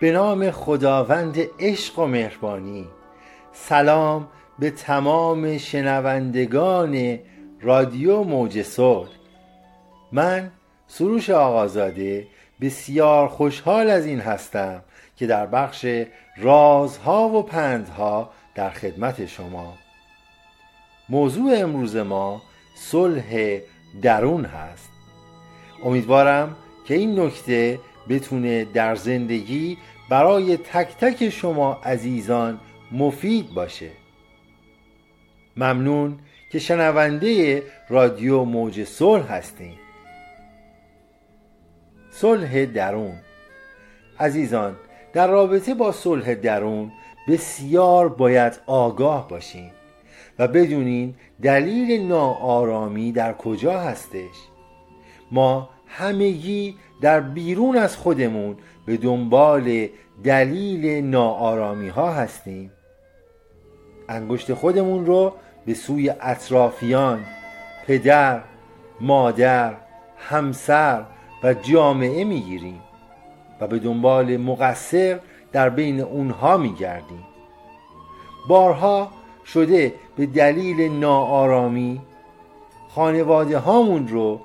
به نام خداوند عشق و مهربانی. سلام به تمام شنوندگان رادیو موج صلح. من سروش آقازاده بسیار خوشحال از این هستم که در بخش رازها و پندها در خدمت شما. موضوع امروز ما صلح درون هست. امیدوارم که این نکته بتونه در زندگی برای تک تک شما عزیزان مفید باشه. ممنون که شنونده رادیو موج صلح هستین. صلح درون. عزیزان در رابطه با صلح درون بسیار باید آگاه باشین و بدونین دلیل ناآرامی در کجا هستش. ما همگی در بیرون از خودمون به دنبال دلیل ناآرامی ها هستیم. انگشت خودمون رو به سوی اطرافیان پدر مادر همسر و جامعه می‌گیریم و به دنبال مقصر در بین اونها میگردیم. بارها شده به دلیل ناآرامی خانواده هامون رو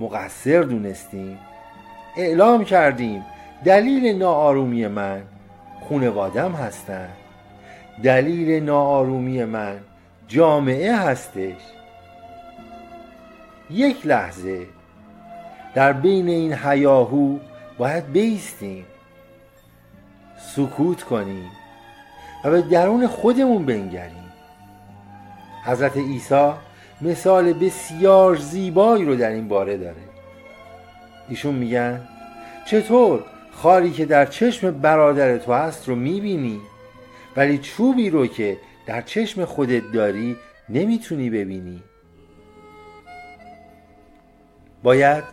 مقصر دونستیم. اعلام کردیم دلیل ناآرومی من خونوادم هستن. دلیل ناآرومی من جامعه هستش. یک لحظه. در بین این حیاهو باید بیستیم. سکوت کنیم و به درون خودمون بنگریم. حضرت عیسی مثال بسیار زیبایی رو در این باره داره. ایشون میگن چطور؟ خاری که در چشم برادر تو هست رو می‌بینی ولی چوبی رو که در چشم خودت داری نمی‌تونی ببینی. باید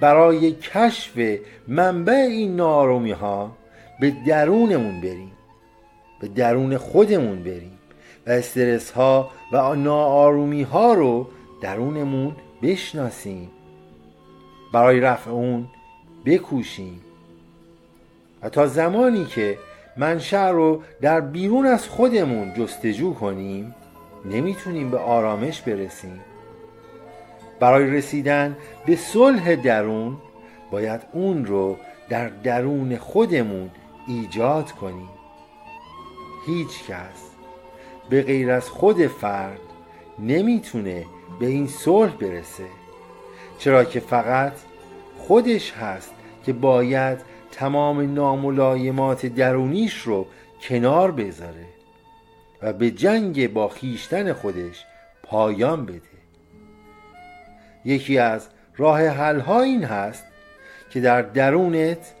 برای کشف منبع این نارومی ها به درونمون بریم به درون خودمون بریم و استرس ها و ناآرومی ها رو درونمون بشناسیم. برای رفع اون بکوشیم. و تا زمانی که منشأ رو در بیرون از خودمون جستجو کنیم نمی‌تونیم به آرامش برسیم. برای رسیدن به صلح درون باید اون رو در درون خودمون ایجاد کنیم. هیچ کس به غیر از خود فرد نمی‌تونه به این صلح برسه. چرا که فقط خودش هست که باید تمام ناملایمات درونیش رو کنار بذاره و به جنگ با خیشتن خودش پایان بده. یکی از راه حل ها این هست که در درونت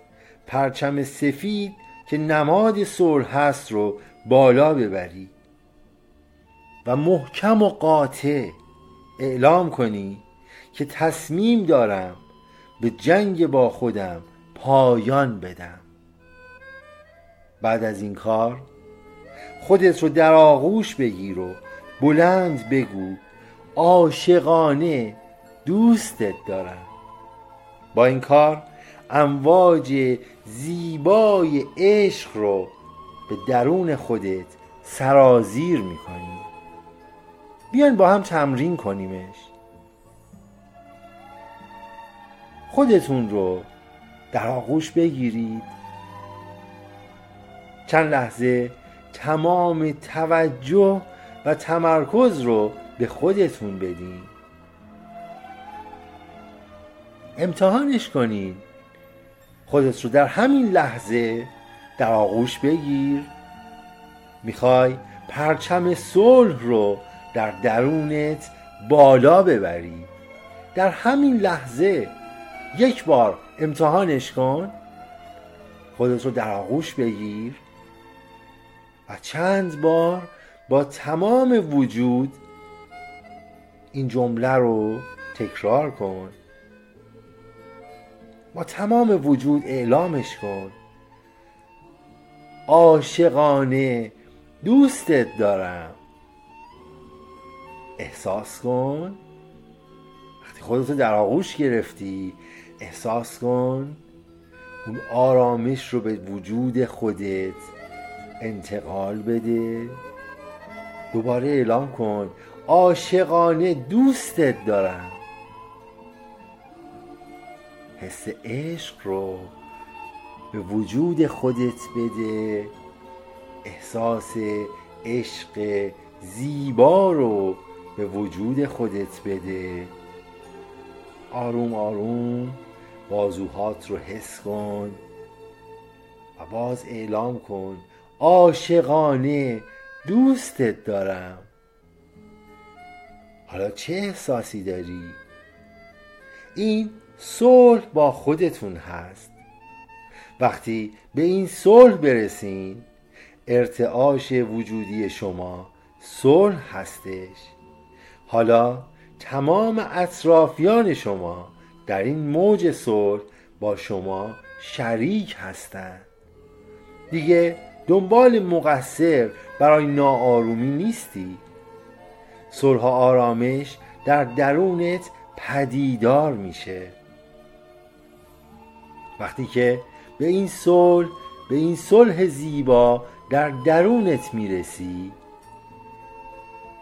پرچم سفید که نماد صلح هست رو بالا ببری و محکم و قاطع اعلام کنی که تصمیم دارم به جنگ با خودم پایان بدم. بعد از این کار خودت رو در آغوش بگیر و بلند بگو عاشقانه دوستت دارم. با این کار امواج زیبای عشق رو به درون خودت سرازیر می‌کنی. بیاین با هم تمرین کنیمش. خودتون رو در آغوش بگیرید. چند لحظه تمام توجه و تمرکز رو به خودتون بدین. امتحانش کنید خودت رو در همین لحظه در آغوش بگیر. می‌خوای پرچم صلح رو در درونت بالا ببری. در همین لحظه یک بار امتحانش کن خودت رو در آغوش بگیر و چند بار با تمام وجود این جمله رو تکرار کن. با تمام وجود اعلامش کن. عاشقانه دوستت دارم. احساس کن. خودتو در آغوش گرفتی. احساس کن اون آرامش رو به وجود خودت انتقال بده. دوباره اعلام کن عاشقانه دوستت دارم. حس عشق رو به وجود خودت بده. احساس عشق زیبا رو به وجود خودت بده. آروم آروم بازوهات رو حس کن و باز اعلام کن عاشقانه دوستت دارم. حالا چه احساسی داری؟ این صلح با خودتون هست. وقتی به این صلح برسین ارتعاش وجودی شما صلح هستش. حالا تمام اطرافیان شما در این موج صلح با شما شریک هستند. دیگه دنبال مقصر برای ناآرومی نیستی. صلح آرامش در درونت پدیدار میشه. وقتی که به این صلح به این صلح زیبا در درونت می‌رسی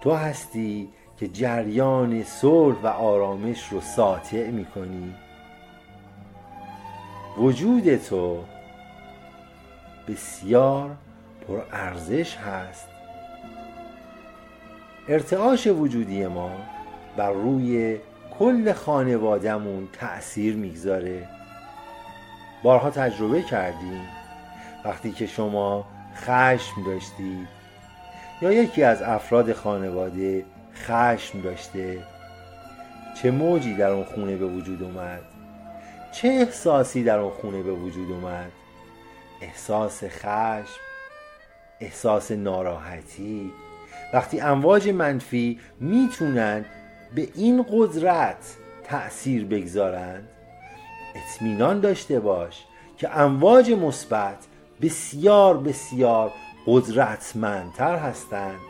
تو هستی که جریان صلح و آرامش رو ساطع می‌کنی. وجود تو بسیار پر ارزش هست. ارتعاش وجودی ما بر روی کل خانوادهمون تأثیر می‌گذاره. بارها تجربه کردیم. وقتی که شما خشم داشتید یا یکی از افراد خانواده خشم داشته. چه موجی در اون خونه به وجود اومد؟ چه احساسی در اون خونه به وجود اومد؟ احساس خشم احساس ناراحتی. وقتی امواج منفی می‌تونن به این قدرت تأثیر بگذارند اطمینان داشته باش که امواج مثبت بسیار بسیار قدرتمندتر هستند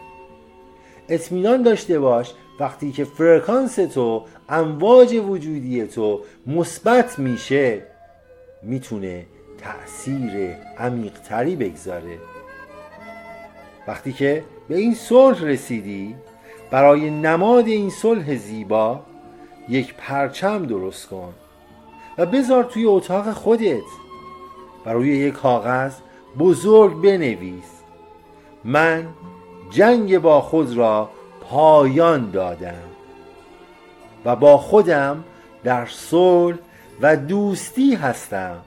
اطمینان داشته باش وقتی که فرکانس تو امواج وجودی تو مثبت میشه می‌تونه تأثیر عمیقتری بگذاره. وقتی که به این صلح رسیدی برای نماد این صلح زیبا یک پرچم درست کن و بذار توی اتاق خودت و روی یک کاغذ بزرگ بنویس. من جنگ با خود را پایان دادم و با خودم در صلح و دوستی هستم.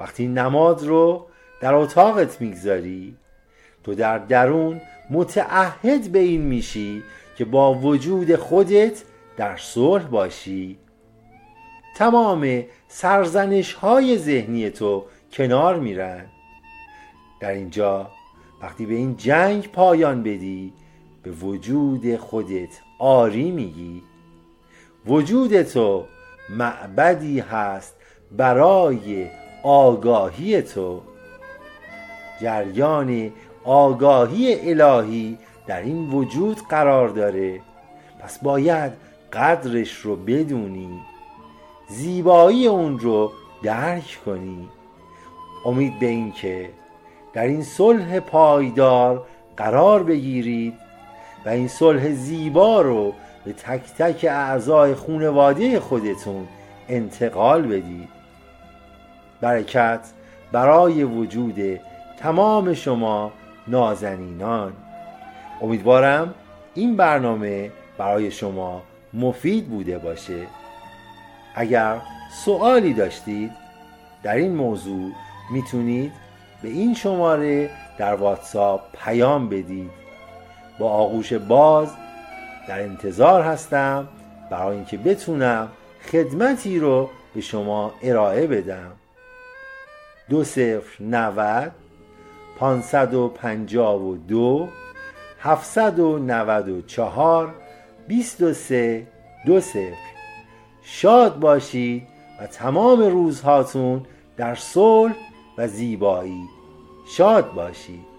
وقتی نماد رو در اتاقت می‌گذاری تو در درون متعهد به این میشی که با وجود خودت در صلح باشی. تمام سرزنش های ذهنی تو کنار میرن. در اینجا وقتی به این جنگ پایان بدی به وجود خودت آری میگی. وجود تو معبدی هست برای آگاهی تو. جریان آگاهی الهی در این وجود قرار داره. پس باید قدرش رو بدونی. زیبایی اون رو درک کنی. امید به این که در این صلح پایدار قرار بگیرید و این صلح زیبا رو به تک تک اعضای خونواده خودتون انتقال بدید. برکت برای وجود تمام شما نازنینان. امیدوارم این برنامه برای شما مفید بوده باشه. اگر سوالی داشتید در این موضوع می‌تونید به این شماره در واتساپ پیام بدید. با آغوش باز در انتظار هستم. برای اینکه بتونم خدمتی رو به شما ارائه بدم. دو صفر نود پانصد و پنجاه و دو هفتصد و نود و چهار بیست و سه دو صفر. شاد باشید و تمام روزهاتون در صلح و زیبایی. شاد باشید